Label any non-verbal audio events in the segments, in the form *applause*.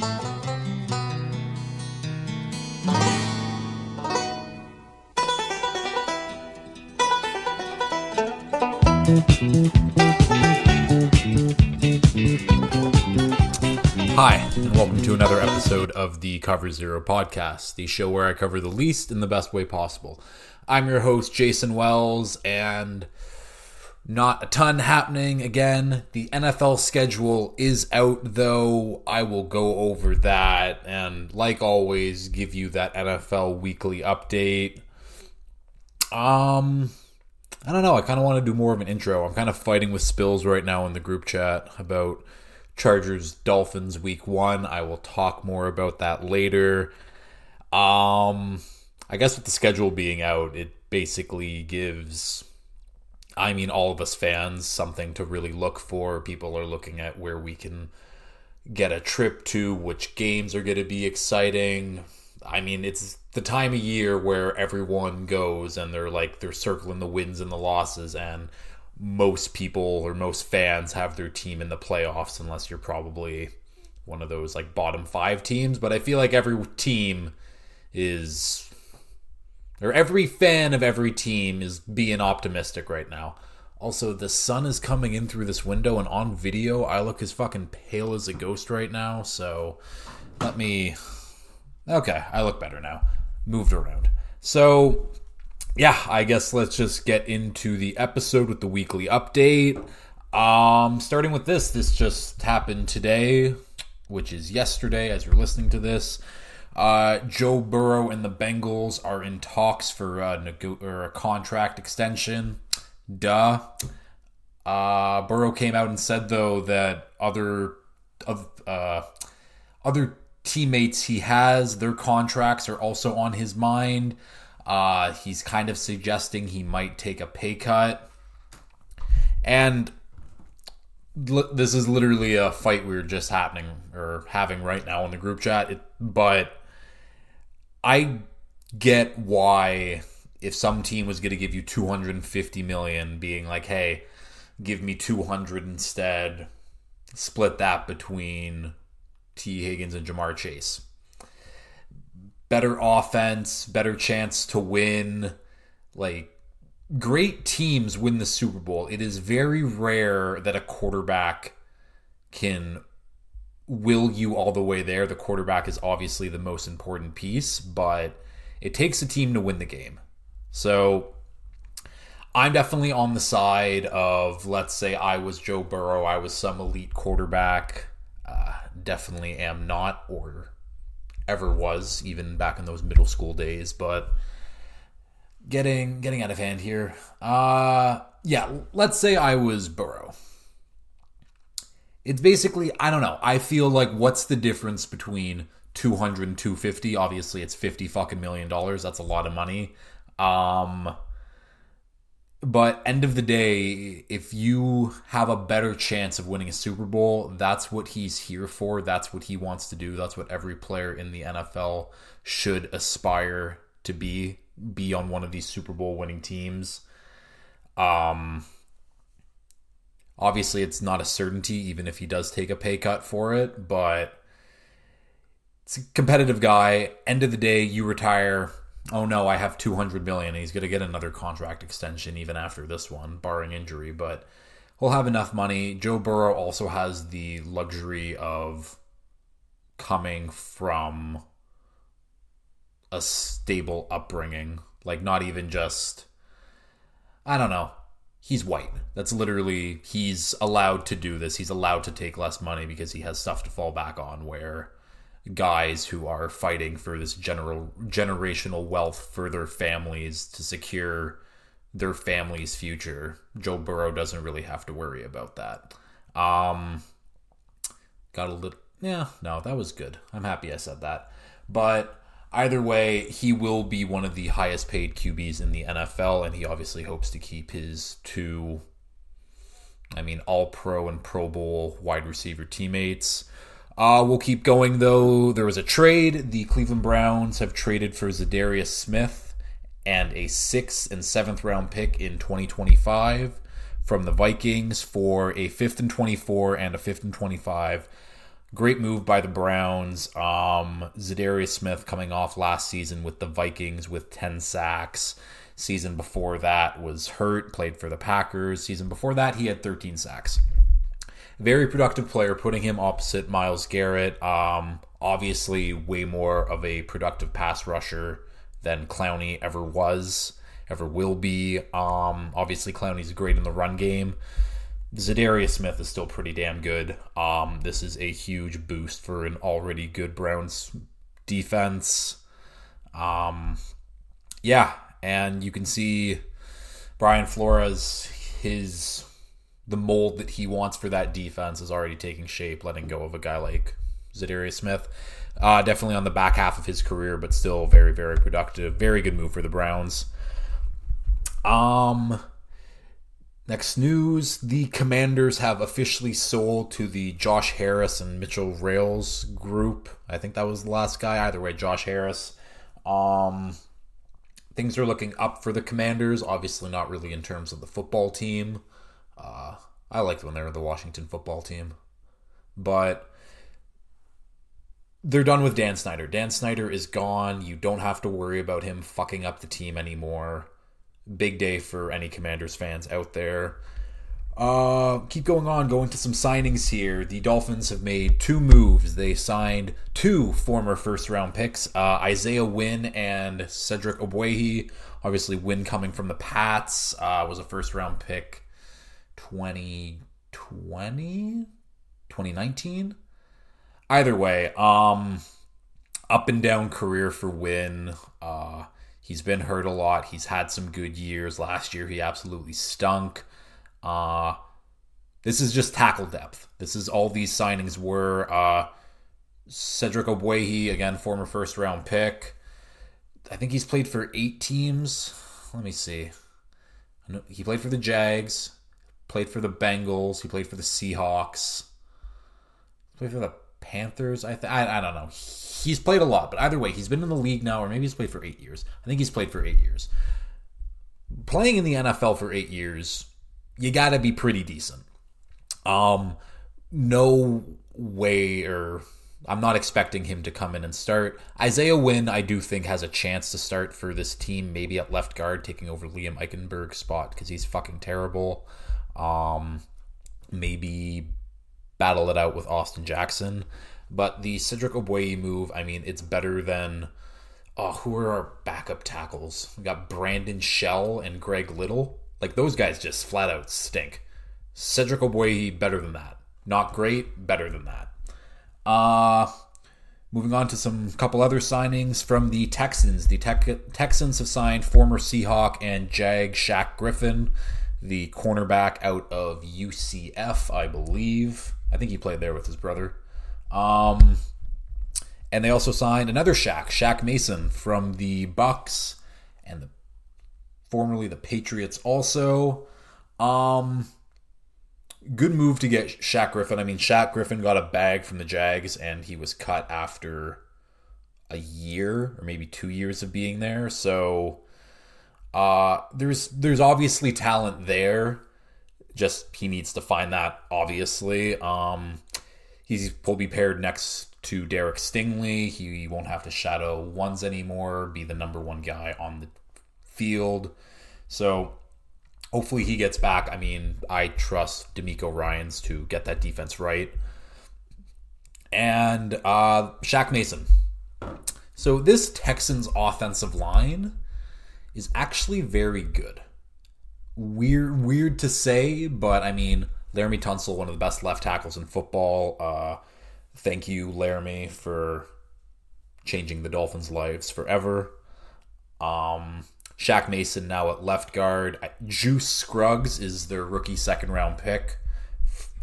Hi, and welcome to another episode of the Cover Zero podcast, the show where I cover the least in the best way possible. I'm your host, Jason Wells, and not a ton happening again. The NFL schedule is out, though. I will go over that and, like always, give you that NFL weekly update. Um, I don't know. I kind of want to do more of an intro. I'm kind of fighting with Spills right now in the group chat about Chargers Dolphins week one. I will talk more about that later. Um, I guess with the schedule being out, it basically gives, I mean, all of us fans something to really look for. People are looking at where we can get a trip to, which games are going to be exciting. I mean, it's the time of year where everyone goes and they're like, they're circling the wins and the losses, and most people or most fans have their team in the playoffs unless you're probably one of those like bottom five teams. But I feel like every team is, or every fan of every team is being optimistic right now. Also, the sun is coming in through this window, and on video, I look as fucking pale as a ghost right now. So let me. Okay, I look better now. Moved around. So yeah, I guess let's just get into the episode with the weekly update. Um, starting with this, this just happened today, which is yesterday as you're listening to this. Uh, Joe Burrow and the Bengals are in talks for a, or a contract extension. Duh. Uh, Burrow came out and said though that other of uh, other teammates he has, their contracts are also on his mind. Uh, he's kind of suggesting he might take a pay cut. And l- this is literally a fight we are just happening or having right now in the group chat. It, but I get why if some team was going to give you 250 million being like, "Hey, give me 200 instead." Split that between Tee Higgins and Ja'Marr Chase better offense, better chance to win. Like great teams win the Super Bowl. It is very rare that a quarterback can will you all the way there. The quarterback is obviously the most important piece, but it takes a team to win the game. So I'm definitely on the side of, let's say I was Joe Burrow, I was some elite quarterback. Uh, definitely am not, or ever was, even back in those middle school days. But getting getting out of hand here. Uh yeah, let's say I was Burrow. It's basically I don't know. I feel like what's the difference between 200 and 250? Obviously it's 50 fucking million dollars. That's a lot of money. Um but end of the day, if you have a better chance of winning a Super Bowl, that's what he's here for. That's what he wants to do. That's what every player in the NFL should aspire to be be on one of these Super Bowl winning teams. Um obviously it's not a certainty even if he does take a pay cut for it, but it's a competitive guy. End of the day, you retire oh no, I have 200 million. He's going to get another contract extension even after this one, barring injury, but he'll have enough money. Joe Burrow also has the luxury of coming from a stable upbringing, like not even just I don't know. He's white. That's literally he's allowed to do this. He's allowed to take less money because he has stuff to fall back on where guys who are fighting for this general generational wealth for their families to secure their family's future. Joe Burrow doesn't really have to worry about that. Um, got a little, yeah, no, that was good. I'm happy I said that. But either way, he will be one of the highest paid QBs in the NFL, and he obviously hopes to keep his two, I mean, all pro and Pro Bowl wide receiver teammates. Uh, we'll keep going though. There was a trade. The Cleveland Browns have traded for Za'Darius Smith and a sixth and seventh round pick in 2025 from the Vikings for a fifth and 24 and a fifth and 25 great move by the Browns. Um, Za'Darius Smith coming off last season with the Vikings with 10 sacks. Season before that was hurt, played for the Packers. Season before that, he had 13 sacks. Very productive player, putting him opposite Myles Garrett. Um, obviously, way more of a productive pass rusher than Clowney ever was, ever will be. Um, obviously, Clowney's great in the run game. Za'Darius Smith is still pretty damn good. Um, this is a huge boost for an already good Browns defense. Um, yeah, and you can see Brian Flores, his the mold that he wants for that defense is already taking shape, letting go of a guy like Za'Darius Smith. Uh, definitely on the back half of his career, but still very, very productive. Very good move for the Browns. Um, Next news the Commanders have officially sold to the Josh Harris and Mitchell Rales group. I think that was the last guy. Either way, Josh Harris. Um, things are looking up for the Commanders. Obviously, not really in terms of the football team. Uh, I liked when they were the Washington football team. But they're done with Dan Snyder. Dan Snyder is gone. You don't have to worry about him fucking up the team anymore big day for any Commanders fans out there. Uh, keep going on, going to some signings here. The Dolphins have made two moves. They signed two former first round picks uh, Isaiah Wynn and Cedric Ogbuehi. Obviously, Wynn coming from the Pats uh, was a first round pick 2020, 2019. Either way, um, up and down career for Wynn. Uh, He's been hurt a lot. He's had some good years. Last year, he absolutely stunk. Uh, this is just tackle depth. This is all these signings were. Uh, Cedric Ogbuehi, again, former first round pick. I think he's played for eight teams. Let me see. He played for the Jags, played for the Bengals, he played for the Seahawks, played for the Panthers. I th- I, I don't know he's played a lot, but either way, he's been in the league now, or maybe he's played for eight years. I think he's played for eight years. Playing in the NFL for eight years, you got to be pretty decent. Um, no way, or I'm not expecting him to come in and start. Isaiah Wynn, I do think, has a chance to start for this team, maybe at left guard, taking over Liam Eichenberg's spot because he's fucking terrible. Um, maybe battle it out with Austin Jackson. But the Cedric Ogbuehi move, I mean, it's better than. Oh, who are our backup tackles? We got Brandon Shell and Greg Little. Like those guys just flat out stink. Cedric Ogbuehi better than that. Not great, better than that. Uh moving on to some couple other signings from the Texans. The Texans have signed former Seahawk and Jag Shaq Griffin, the cornerback out of UCF, I believe. I think he played there with his brother. Um, and they also signed another Shaq, Shaq Mason from the Bucs and the formerly the Patriots also. Um, good move to get Shaq Griffin. I mean, Shaq Griffin got a bag from the Jags and he was cut after a year or maybe 2 years of being there. So uh there's there's obviously talent there. Just he needs to find that obviously. Um He's will be paired next to Derek Stingley. He won't have to shadow ones anymore, be the number one guy on the field. So hopefully he gets back. I mean, I trust DeMeco Ryans to get that defense right. And uh, Shaq Mason. So this Texans offensive line is actually very good. Weird, weird to say, but I mean, Laremy Tunsil, one of the best left tackles in football. Uh, thank you, Laremy, for changing the Dolphins' lives forever. Um, Shaq Mason now at left guard. Juice Scruggs is their rookie second round pick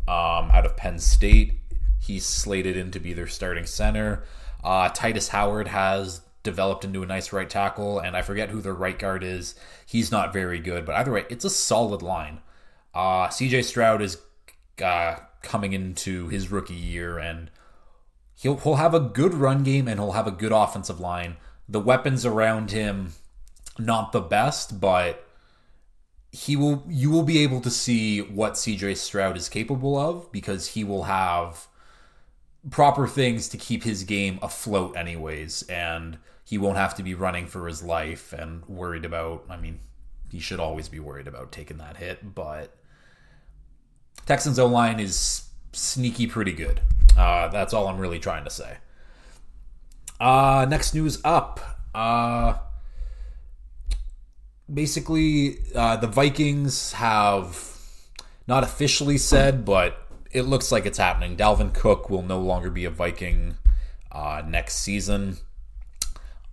um, out of Penn State. He's slated in to be their starting center. Uh, Tytus Howard has developed into a nice right tackle, and I forget who their right guard is. He's not very good, but either way, it's a solid line. Uh, CJ Stroud is uh, coming into his rookie year, and he'll he'll have a good run game and he'll have a good offensive line. The weapons around him, not the best, but he will. You will be able to see what CJ Stroud is capable of because he will have proper things to keep his game afloat, anyways, and he won't have to be running for his life and worried about. I mean, he should always be worried about taking that hit, but Texans O line is sneaky pretty good. Uh, that's all I'm really trying to say. Uh, next news up. Uh, basically, uh, the Vikings have not officially said, but it looks like it's happening. Dalvin Cook will no longer be a Viking uh, next season.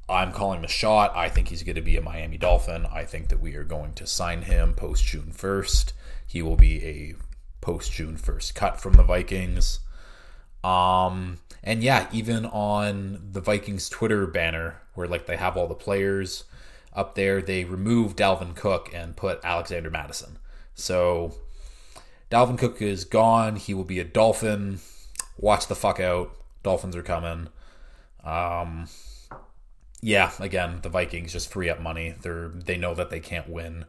I'm calling the shot. I think he's going to be a Miami Dolphin. I think that we are going to sign him post June 1st. He will be a post June 1st cut from the Vikings. Um, and yeah, even on the Vikings Twitter banner where like they have all the players up there, they removed Dalvin Cook and put Alexander Mattison. So Dalvin Cook is gone. He will be a Dolphin. Watch the fuck out. Dolphins are coming. Um, yeah, again, the Vikings just free up money. They're they know that they can't win.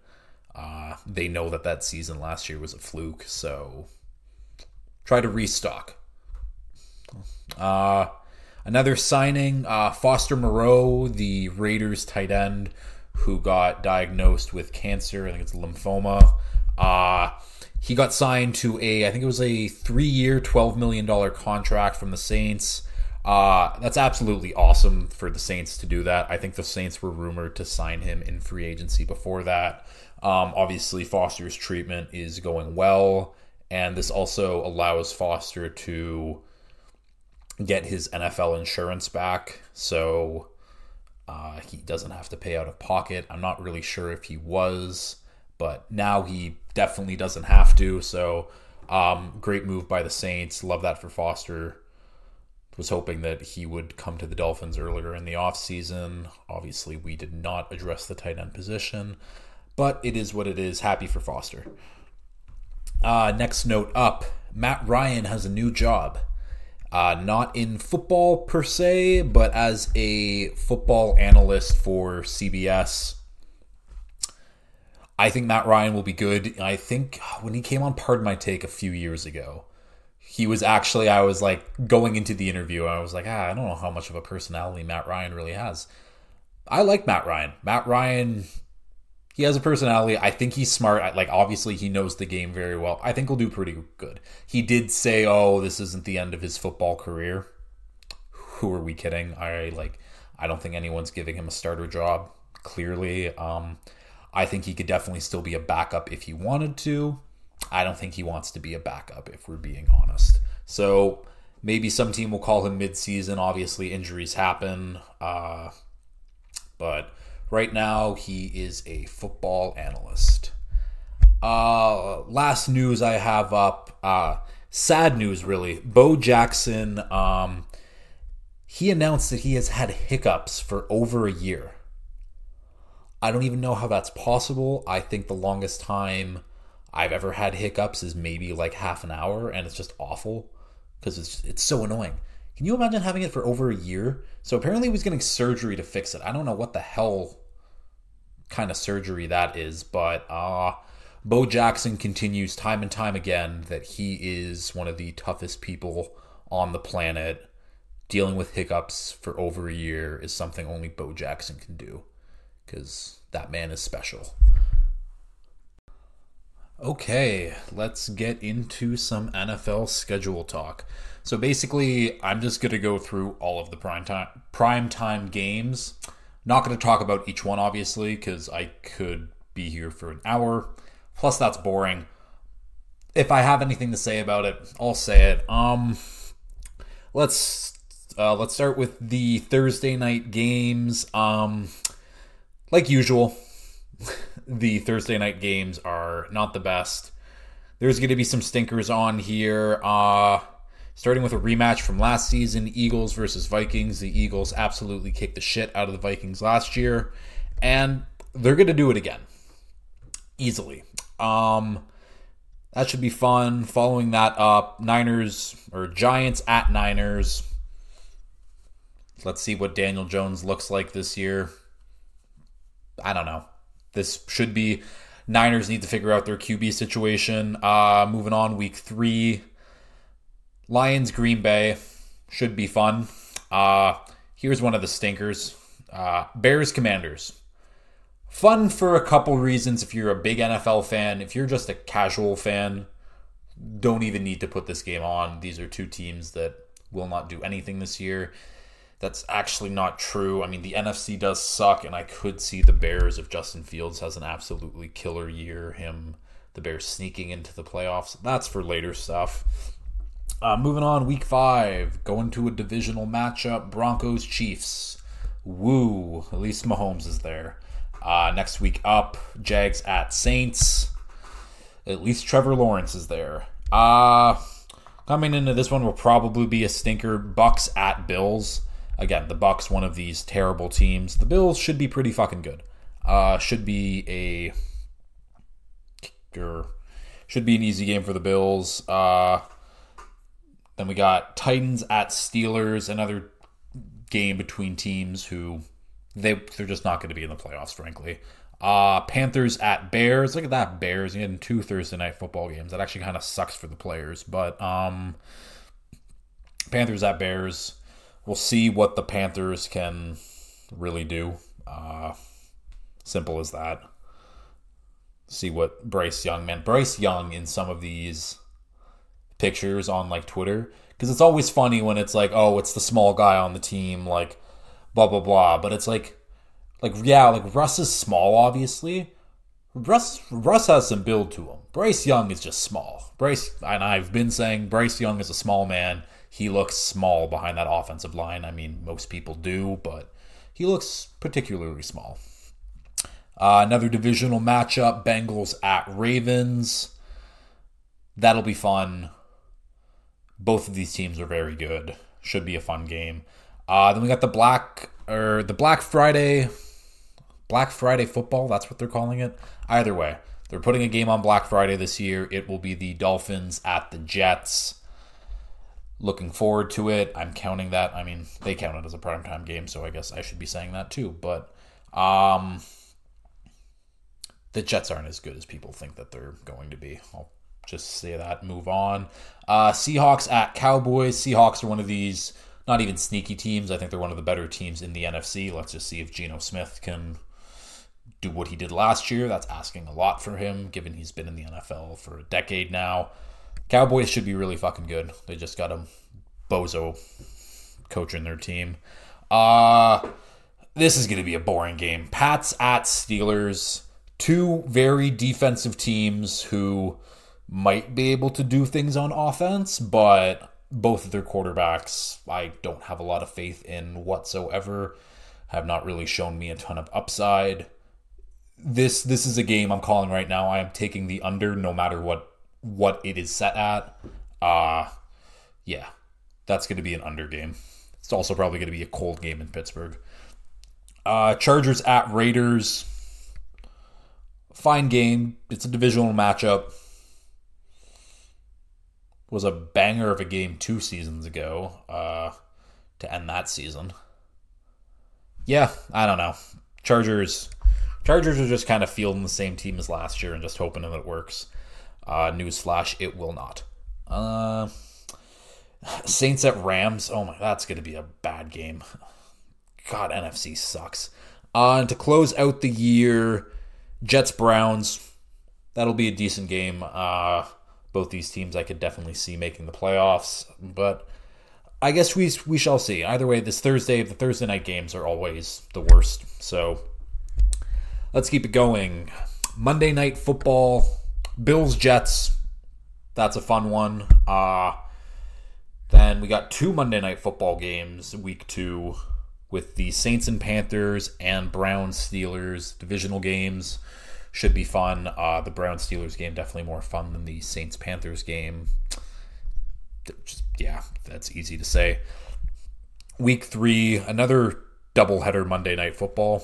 Uh, they know that that season last year was a fluke, so try to restock. Uh, another signing, uh, Foster Moreau, the Raiders tight end who got diagnosed with cancer. I think it's lymphoma. Uh, he got signed to a, I think it was a three year, $12 million contract from the Saints. Uh, that's absolutely awesome for the Saints to do that. I think the Saints were rumored to sign him in free agency before that. Um, obviously, Foster's treatment is going well, and this also allows Foster to get his NFL insurance back. So uh, he doesn't have to pay out of pocket. I'm not really sure if he was, but now he definitely doesn't have to. So, um, great move by the Saints. Love that for Foster. Was hoping that he would come to the Dolphins earlier in the offseason. Obviously, we did not address the tight end position, but it is what it is. Happy for Foster. Uh, next note up Matt Ryan has a new job. Uh, not in football per se, but as a football analyst for CBS. I think Matt Ryan will be good. I think when he came on Pardon My Take a few years ago, he was actually, I was like going into the interview, I was like, ah, I don't know how much of a personality Matt Ryan really has. I like Matt Ryan. Matt Ryan he has a personality. I think he's smart. Like obviously he knows the game very well. I think he'll do pretty good. He did say, "Oh, this isn't the end of his football career." Who are we kidding? I like I don't think anyone's giving him a starter job. Clearly, um, I think he could definitely still be a backup if he wanted to. I don't think he wants to be a backup if we're being honest. So maybe some team will call him midseason. Obviously, injuries happen, uh, but Right now, he is a football analyst. Uh, last news I have up, uh, sad news really. Bo Jackson, um, he announced that he has had hiccups for over a year. I don't even know how that's possible. I think the longest time I've ever had hiccups is maybe like half an hour, and it's just awful because it's it's so annoying. Can you imagine having it for over a year? So apparently he was getting surgery to fix it. I don't know what the hell kind of surgery that is. But uh, Bo Jackson continues time and time again that he is one of the toughest people on the planet. Dealing with hiccups for over a year is something only Bo Jackson can do because that man is special. Okay, let's get into some NFL schedule talk. So basically, I'm just going to go through all of the prime time prime time games not going to talk about each one, obviously, because I could be here for an hour. Plus, that's boring. If I have anything to say about it, I'll say it. Um, let's uh, let's start with the Thursday night games. Um, like usual, *laughs* the Thursday night games are not the best. There's going to be some stinkers on here. Uh, Starting with a rematch from last season, Eagles versus Vikings. The Eagles absolutely kicked the shit out of the Vikings last year, and they're going to do it again easily. Um, that should be fun. Following that up, Niners or Giants at Niners. Let's see what Daniel Jones looks like this year. I don't know. This should be Niners need to figure out their QB situation. Uh, moving on, week three. Lions, Green Bay. should be fun. Uh, here's one of the stinkers uh, Bears Commanders. Fun for a couple reasons if you're a big NFL fan. If you're just a casual fan, don't even need to put this game on. These are two teams that will not do anything this year. That's actually not true. I mean, the NFC does suck, and I could see the Bears if Justin Fields has an absolutely killer year, him, the Bears sneaking into the playoffs. That's for later stuff. Uh, moving on, week five, going to a divisional matchup Broncos Chiefs. Woo, at least Mahomes is there. Uh, next week up, Jags at Saints. At least Trevor Lawrence is there. Uh, coming into this one will probably be a stinker. Bucs at Bills. Again, the Bucs, one of these terrible teams. The Bills should be pretty fucking good. Uh, should be a should be an easy game for the Bills. Uh, then we got Titans at Steelers, another game between teams who they they're just not going to be in the playoffs, frankly. Uh, Panthers at Bears. Look at that, Bears getting two Thursday night football games. That actually kind of sucks for the players, but um, Panthers at Bears. We'll see what the Panthers can really do. Uh, simple as that. See what Bryce Young meant. Bryce Young in some of these pictures on like Twitter because it's always funny when it's like, oh, it's the small guy on the team, like blah blah blah. But it's like, like yeah, like Russ is small, obviously. Russ Russ has some build to him. Bryce Young is just small. Bryce and I've been saying Bryce Young is a small man. He looks small behind that offensive line. I mean, most people do, but he looks particularly small. Uh, another divisional matchup: Bengals at Ravens. That'll be fun. Both of these teams are very good. Should be a fun game. Uh, then we got the Black or the Black Friday, Black Friday football. That's what they're calling it. Either way, they're putting a game on Black Friday this year. It will be the Dolphins at the Jets. Looking forward to it. I'm counting that. I mean, they count it as a primetime game, so I guess I should be saying that too. But um, the Jets aren't as good as people think that they're going to be. I'll just say that. Move on. Uh, Seahawks at Cowboys. Seahawks are one of these not even sneaky teams. I think they're one of the better teams in the NFC. Let's just see if Geno Smith can do what he did last year. That's asking a lot for him, given he's been in the NFL for a decade now. Cowboys should be really fucking good. They just got a bozo coaching their team. Uh this is going to be a boring game. Pats at Steelers, two very defensive teams who might be able to do things on offense, but both of their quarterbacks, I don't have a lot of faith in whatsoever. Have not really shown me a ton of upside. This this is a game I'm calling right now. I am taking the under no matter what what it is set at. Uh yeah. That's going to be an under game. It's also probably going to be a cold game in Pittsburgh. Uh Chargers at Raiders. Fine game. It's a divisional matchup was a banger of a game two seasons ago uh, to end that season. Yeah, I don't know. Chargers, Chargers are just kind of fielding the same team as last year and just hoping that it works. Uh, newsflash: it will not. Uh, Saints at Rams. Oh my, that's going to be a bad game. God, NFC sucks. Uh, and to close out the year, Jets Browns. That'll be a decent game. Uh, both these teams I could definitely see making the playoffs, but I guess we we shall see. Either way, this Thursday, the Thursday night games are always the worst. So let's keep it going. Monday night football, Bills Jets. That's a fun one. Uh then we got two Monday night football games, week 2 with the Saints and Panthers and Browns Steelers divisional games should be fun. Uh, the Brown Steelers game definitely more fun than the Saints Panthers game. Just, yeah, that's easy to say. Week three, another doubleheader Monday Night Football.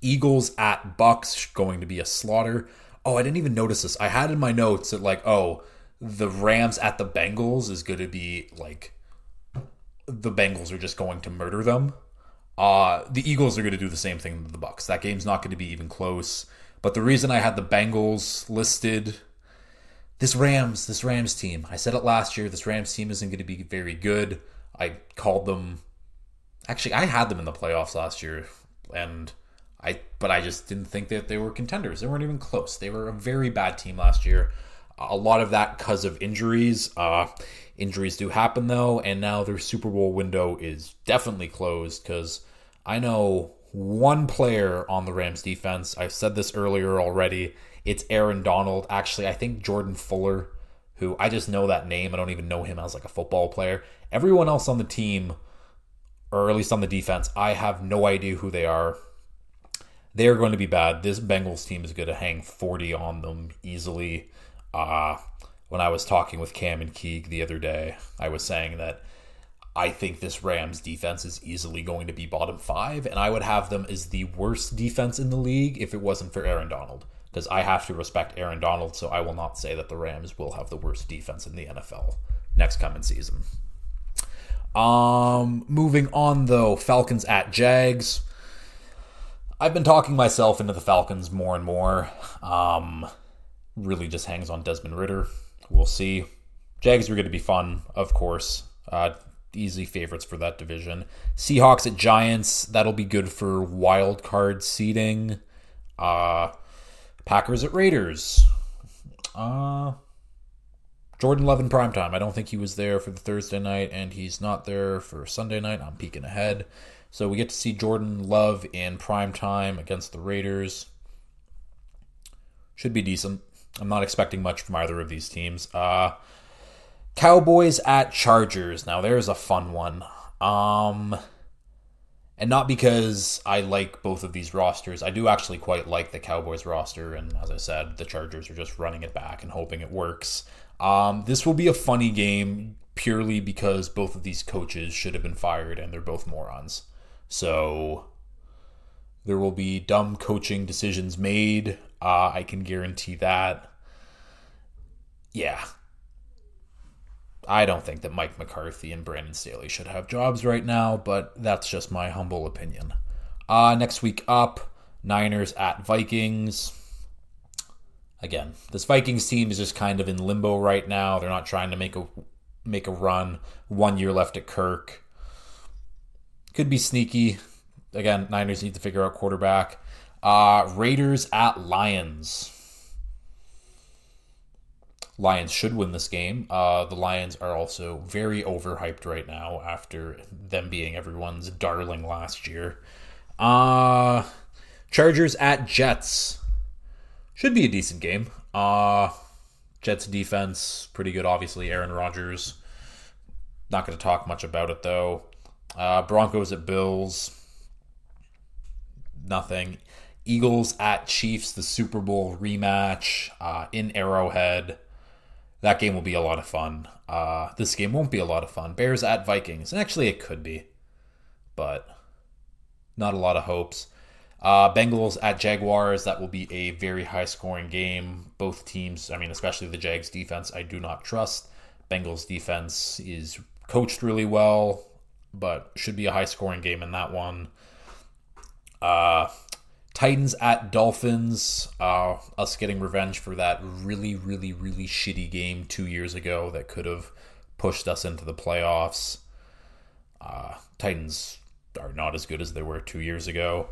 Eagles at Bucs going to be a slaughter. Oh, I didn't even notice this. I had in my notes that like, oh, the Rams at the Bengals is going to be like the Bengals are just going to murder them. Uh the Eagles are going to do the same thing to the Bucs. That game's not going to be even close. But the reason I had the Bengals listed, this Rams, this Rams team, I said it last year, this Rams team isn't going to be very good. I called them. Actually, I had them in the playoffs last year, and I but I just didn't think that they were contenders. They weren't even close. They were a very bad team last year. A lot of that because of injuries. Uh, injuries do happen though, and now their Super Bowl window is definitely closed because I know one player on the Rams defense. I've said this earlier already. It's Aaron Donald. Actually, I think Jordan Fuller, who I just know that name. I don't even know him as like a football player. Everyone else on the team, or at least on the defense, I have no idea who they are. They're going to be bad. This Bengals team is going to hang 40 on them easily. Uh, when I was talking with Cam and Keeg the other day, I was saying that I think this Rams defense is easily going to be bottom five, and I would have them as the worst defense in the league if it wasn't for Aaron Donald. Because I have to respect Aaron Donald, so I will not say that the Rams will have the worst defense in the NFL next coming season. Um, moving on though, Falcons at Jags. I've been talking myself into the Falcons more and more. Um, really just hangs on Desmond Ridder. We'll see. Jags are going to be fun, of course. Uh, easy favorites for that division. Seahawks at Giants. That'll be good for wild card seeding. Uh, Packers at Raiders. Uh, Jordan Love in primetime. I don't think he was there for the Thursday night, and he's not there for Sunday night. I'm peeking ahead. So we get to see Jordan Love in prime time against the Raiders. Should be decent. I'm not expecting much from either of these teams. Uh, Cowboys at Chargers. Now there's a fun one. Um and not because I like both of these rosters. I do actually quite like the Cowboys roster and as I said, the Chargers are just running it back and hoping it works. Um this will be a funny game purely because both of these coaches should have been fired and they're both morons. So there will be dumb coaching decisions made. Uh, I can guarantee that. Yeah, I don't think that Mike McCarthy and Brandon Staley should have jobs right now, but that's just my humble opinion. Uh, next week up, Niners at Vikings. Again, this Vikings team is just kind of in limbo right now. They're not trying to make a make a run. One year left at Kirk. Could be sneaky. Again, Niners need to figure out quarterback. Uh, Raiders at Lions. Lions should win this game. Uh, the Lions are also very overhyped right now after them being everyone's darling last year. Uh, Chargers at Jets. Should be a decent game. Uh, Jets defense, pretty good, obviously. Aaron Rodgers. Not going to talk much about it, though. Uh, Broncos at Bills. Nothing. Eagles at Chiefs, the Super Bowl rematch uh, in Arrowhead that game will be a lot of fun. Uh, this game won't be a lot of fun. Bears at Vikings, and actually it could be, but not a lot of hopes. Uh, Bengals at Jaguars, that will be a very high scoring game. Both teams, I mean, especially the Jags defense, I do not trust. Bengals defense is coached really well, but should be a high scoring game in that one. Uh, Titans at Dolphins. Uh, us getting revenge for that really, really, really shitty game two years ago that could have pushed us into the playoffs. Uh, Titans are not as good as they were two years ago.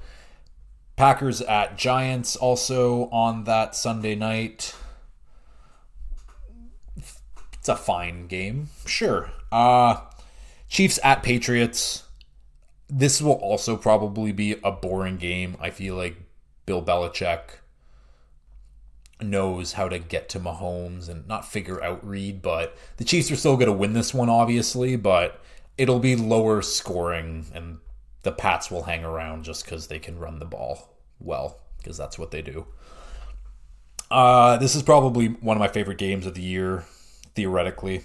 Packers at Giants also on that Sunday night. It's a fine game, sure. Uh, Chiefs at Patriots this will also probably be a boring game. I feel like Bill Belichick knows how to get to Mahomes and not figure out Reid, but the Chiefs are still going to win this one, obviously, but it'll be lower scoring and the Pats will hang around just because they can run the ball well, because that's what they do. Uh, this is probably one of my favorite games of the year, theoretically.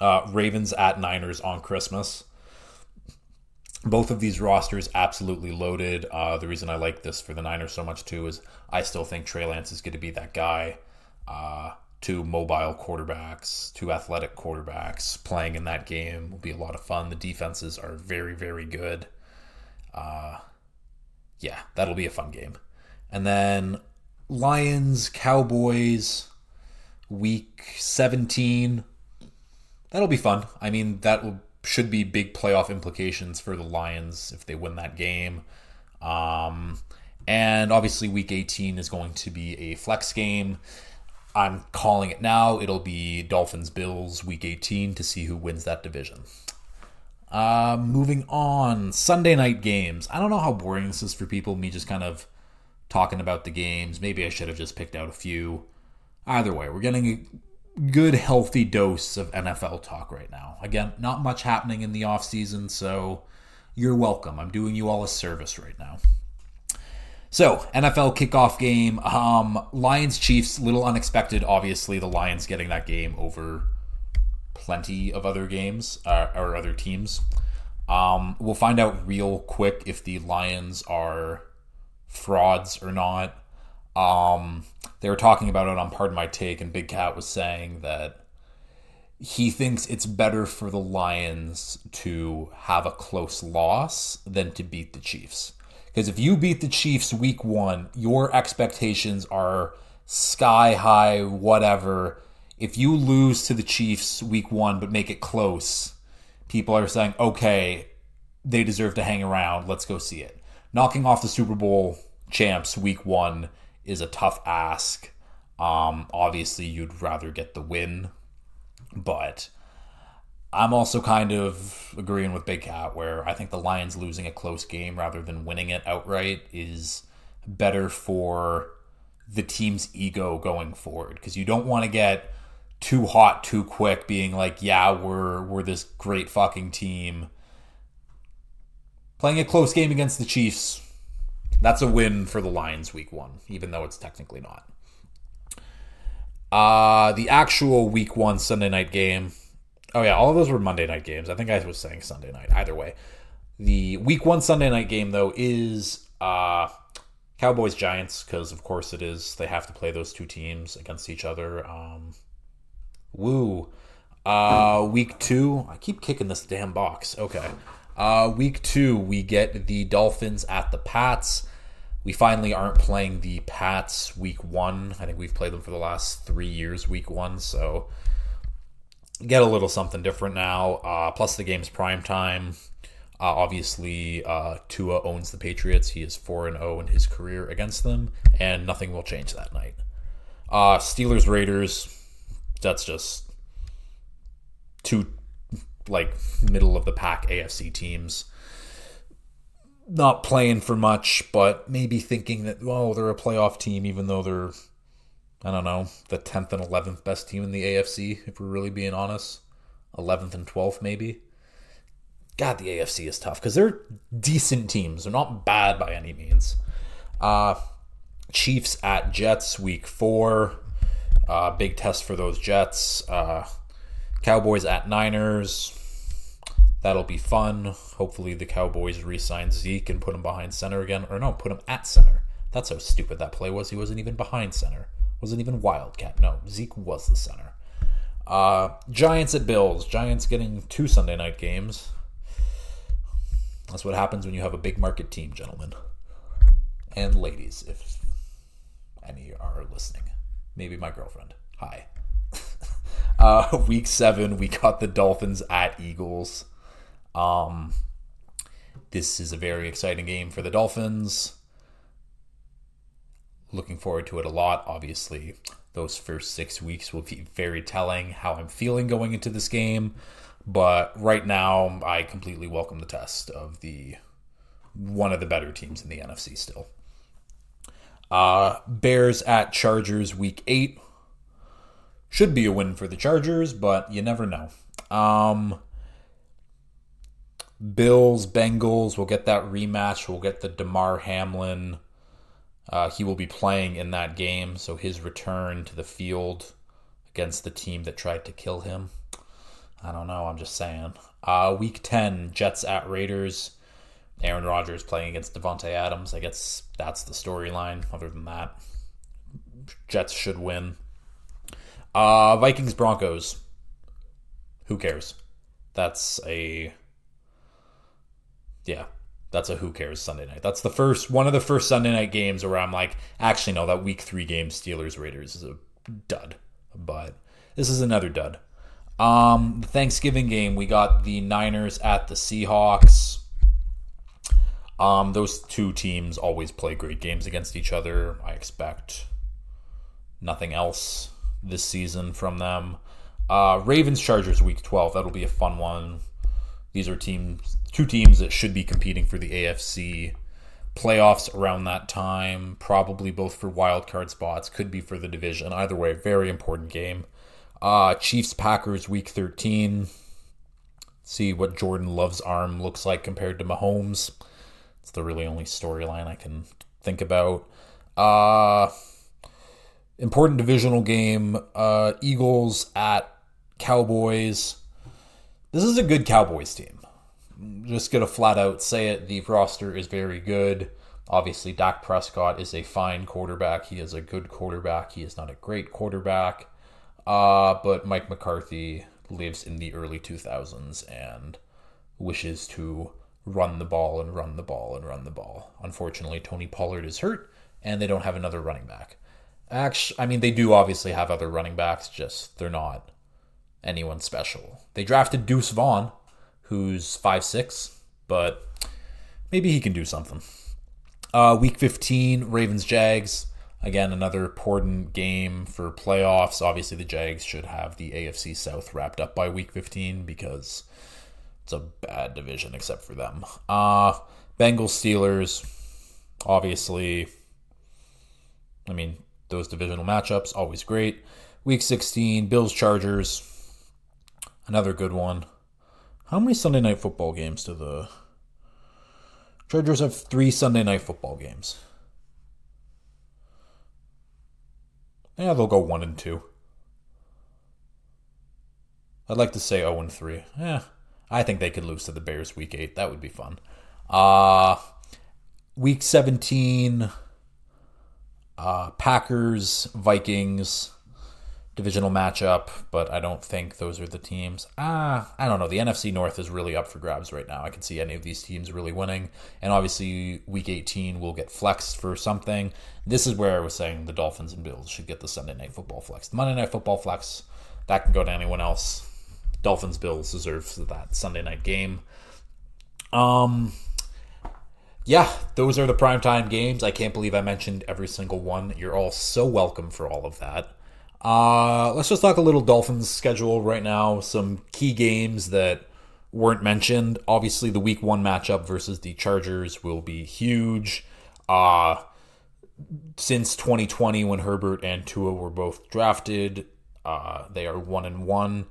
Uh, Ravens at Niners on Christmas both of these rosters absolutely loaded. Uh, the reason I like this for the Niners so much too is I still think Trey Lance is going to be that guy. Uh, two mobile quarterbacks, two athletic quarterbacks playing in that game will be a lot of fun. The defenses are very, very good. Uh, yeah, that'll be a fun game. And then Lions, Cowboys, week 17. That'll be fun. I mean, that will should be big playoff implications for the Lions if they win that game. Um, and obviously, week 18 is going to be a flex game. I'm calling it now. It'll be Dolphins Bills week 18 to see who wins that division. Uh, moving on, Sunday night games. I don't know how boring this is for people, me just kind of talking about the games. Maybe I should have just picked out a few. Either way, we're getting good, healthy dose of NFL talk right now. Again, not much happening in the offseason, so you're welcome. I'm doing you all a service right now. So, NFL kickoff game. Um, Lions Chiefs, little unexpected, obviously, the Lions getting that game over plenty of other games uh, or other teams. Um, we'll find out real quick if the Lions are frauds or not. Um, they were talking about it on Pardon My Take, and Big Cat was saying that he thinks it's better for the Lions to have a close loss than to beat the Chiefs. Because if you beat the Chiefs week one, your expectations are sky high, whatever. If you lose to the Chiefs week one but make it close, people are saying, okay, they deserve to hang around. Let's go see it. Knocking off the Super Bowl champs week one is a tough ask. Um, obviously, you'd rather get the win, but I'm also kind of agreeing with Big Cat where I think the Lions losing a close game rather than winning it outright is better for the team's ego going forward because you don't want to get too hot too quick being like yeah we're we're this great fucking team playing a close game against the Chiefs that's a win for the Lions week 1 even though it's technically not uh the actual week 1 Sunday night game Oh yeah, all of those were Monday night games. I think I was saying Sunday night. Either way, the week one Sunday night game though is uh, Cowboys Giants because of course it is. They have to play those two teams against each other. Um, woo. Uh, week two, I keep kicking this damn box. Okay. Uh, week two, we get the Dolphins at the Pats. We finally aren't playing the Pats week one. I think we've played them for the last three years, week one. So get a little something different now. Uh, plus, the game's prime time. Uh, obviously, uh, Tua owns the Patriots. He is four and zero oh in his career against them, and nothing will change that night. Uh, Steelers Raiders. That's just two like middle of the pack AFC teams. Not playing for much, but maybe thinking that oh they're a playoff team, even though they're I don't know, the 10th and 11th best team in the AFC, if we're really being honest. 11th and 12th, maybe. God, the AFC is tough because they're decent teams. They're not bad by any means. Uh, Chiefs at Jets, week four. Uh, big test for those Jets. Uh, Cowboys at Niners. That'll be fun. Hopefully, the Cowboys re sign Zeke and put him behind center again. Or no, put him at center. That's how stupid that play was. He wasn't even behind center wasn't even Wildcat. No, Zeke was the center. Uh, Giants at Bills. Giants getting two Sunday night games. That's what happens when you have a big market team, gentlemen. And ladies, if any are listening. Maybe my girlfriend. Hi. *laughs* uh, week seven, we got the Dolphins at Eagles. Um, this is a very exciting game for the Dolphins looking forward to it a lot. Obviously, those first six weeks will be very telling how I'm feeling going into this game. But right now, I completely welcome the test of the one of the better teams in the NFC still. Uh, Bears at Chargers week eight. Should be a win for the Chargers, but you never know. Um, Bills, Bengals, we'll get that rematch. We'll get the Damar Hamlin uh, he will be playing in that game, so his return to the field against the team that tried to kill him. I don't know. I'm just saying. Uh, week 10, Jets at Raiders. Aaron Rodgers playing against Davante Adams. I guess that's the storyline. Other than that, Jets should win. Uh, Vikings Broncos. Who cares? That's a. Yeah, that's a who cares Sunday night. That's the first one of the first Sunday night games where I'm like, actually no, that week three game Steelers Raiders is a dud, but this is another dud. Um, the Thanksgiving game, we got the Niners at the Seahawks. Um, those two teams always play great games against each other. I expect nothing else this season from them. Uh, Ravens Chargers week 12. That'll be a fun one. These are teams, two teams that should be competing for the AFC playoffs around that time. Probably both for wild card spots. Could be for the division. Either way, very important game. Uh, Chiefs Packers week 13. See what Jordan Love's arm looks like compared to Mahomes. It's the really only storyline I can think about. Uh, important divisional game. Uh, Eagles at Cowboys. This is a good Cowboys team. Just gonna flat out say it. The roster is very good. Obviously, Dak Prescott is a fine quarterback. He is a good quarterback. He is not a great quarterback. Uh, but Mike McCarthy lives in the early 2000s and wishes to run the ball and run the ball and run the ball. Unfortunately, Tony Pollard is hurt and they don't have another running back. Actually, I mean, they do obviously have other running backs, just they're not anyone special. They drafted Deuce Vaughn, who's five six, but maybe he can do something. Uh, week 15, Ravens Jags. Again, another important game for playoffs. Obviously, the Jags should have the AFC South wrapped up by week 15 because it's a bad division except for them. Uh, Bengals Steelers. Obviously, I mean, those divisional matchups, always great. Week 16, Bills Chargers. Another good one. How many Sunday night football games do the Chargers have? Three Sunday night football games. Yeah, they'll go one and two. I'd like to say 0 and 3. Yeah, I think they could lose to the Bears week 8. That would be fun. Uh week 17 uh Packers, Vikings divisional matchup, but I don't think those are the teams. Ah, I don't know. The NFC North is really up for grabs right now. I can see any of these teams really winning. And obviously, week 18 will get flexed for something. This is where I was saying the Dolphins and Bills should get the Sunday night football flex. The Monday night football flex, that can go to anyone else. Dolphins Bills deserves that Sunday night game. Um yeah, those are the primetime games. I can't believe I mentioned every single one. You're all so welcome for all of that. Uh, let's just talk a little Dolphins schedule right now. Some key games that weren't mentioned. Obviously, the week one matchup versus the Chargers will be huge. Uh, since 2020, when Herbert and Tua were both drafted, uh, they are one and one.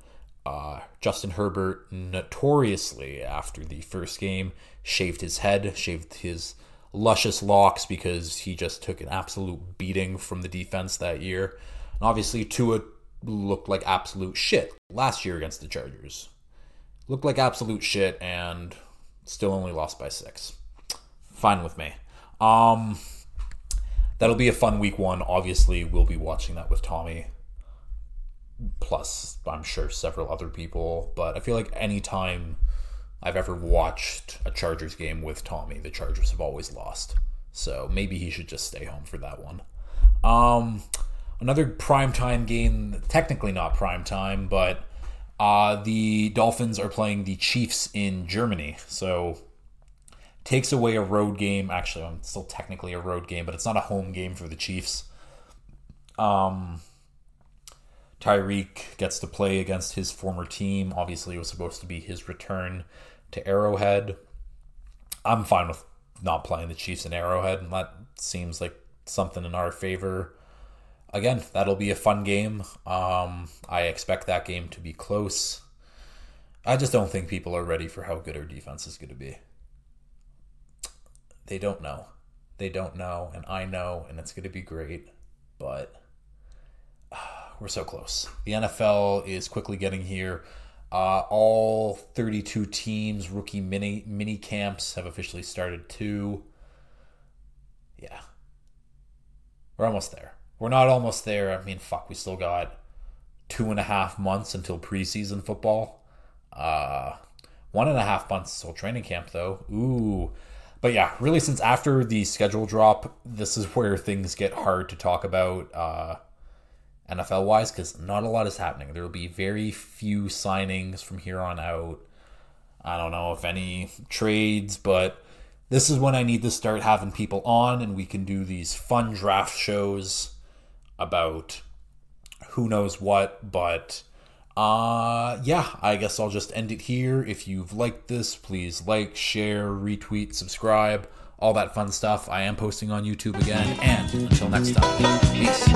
Uh, Justin Herbert notoriously, after the first game, shaved his head, shaved his luscious locks because he just took an absolute beating from the defense that year. And obviously, Tua looked like absolute shit last year against the Chargers. Looked like absolute shit and still only lost by six. Fine with me. Um, that'll be a fun week one. Obviously, we'll be watching that with Tommy. Plus, I'm sure several other people. But I feel like anytime I've ever watched a Chargers game with Tommy, the Chargers have always lost. So maybe he should just stay home for that one. Um, another primetime game, technically not prime time, but uh, the Dolphins are playing the Chiefs in Germany. So takes away a road game. Actually, I'm still technically a road game, but it's not a home game for the Chiefs. Um, Tyreek gets to play against his former team. Obviously, it was supposed to be his return to Arrowhead. I'm fine with not playing the Chiefs in Arrowhead, and that seems like something in our favor again, that'll be a fun game. Um, I expect that game to be close. I just don't think people are ready for how good our defense is going to be. They don't know. They don't know, and I know, and it's going to be great, but uh, *sighs* we're so close. The NFL is quickly getting here. Uh, all 32 teams, rookie mini mini camps have officially started too. Yeah, we're almost there. We're not almost there. I mean, fuck, we still got two and a half months until preseason football. Uh, one and a half months until training camp, though. Ooh. But yeah, really, since after the schedule drop, this is *laughs* where things get hard to talk about. Uh, NFL wise because not a lot is happening. There will be very few signings from here on out. I don't know if any trades, but this is when I need to start having people on and we can do these fun draft shows about who knows what. But uh, yeah, I guess I'll just end it here. If you've liked this, please like, share, retweet, subscribe, all that fun stuff. I am posting on YouTube again. And until next time, peace.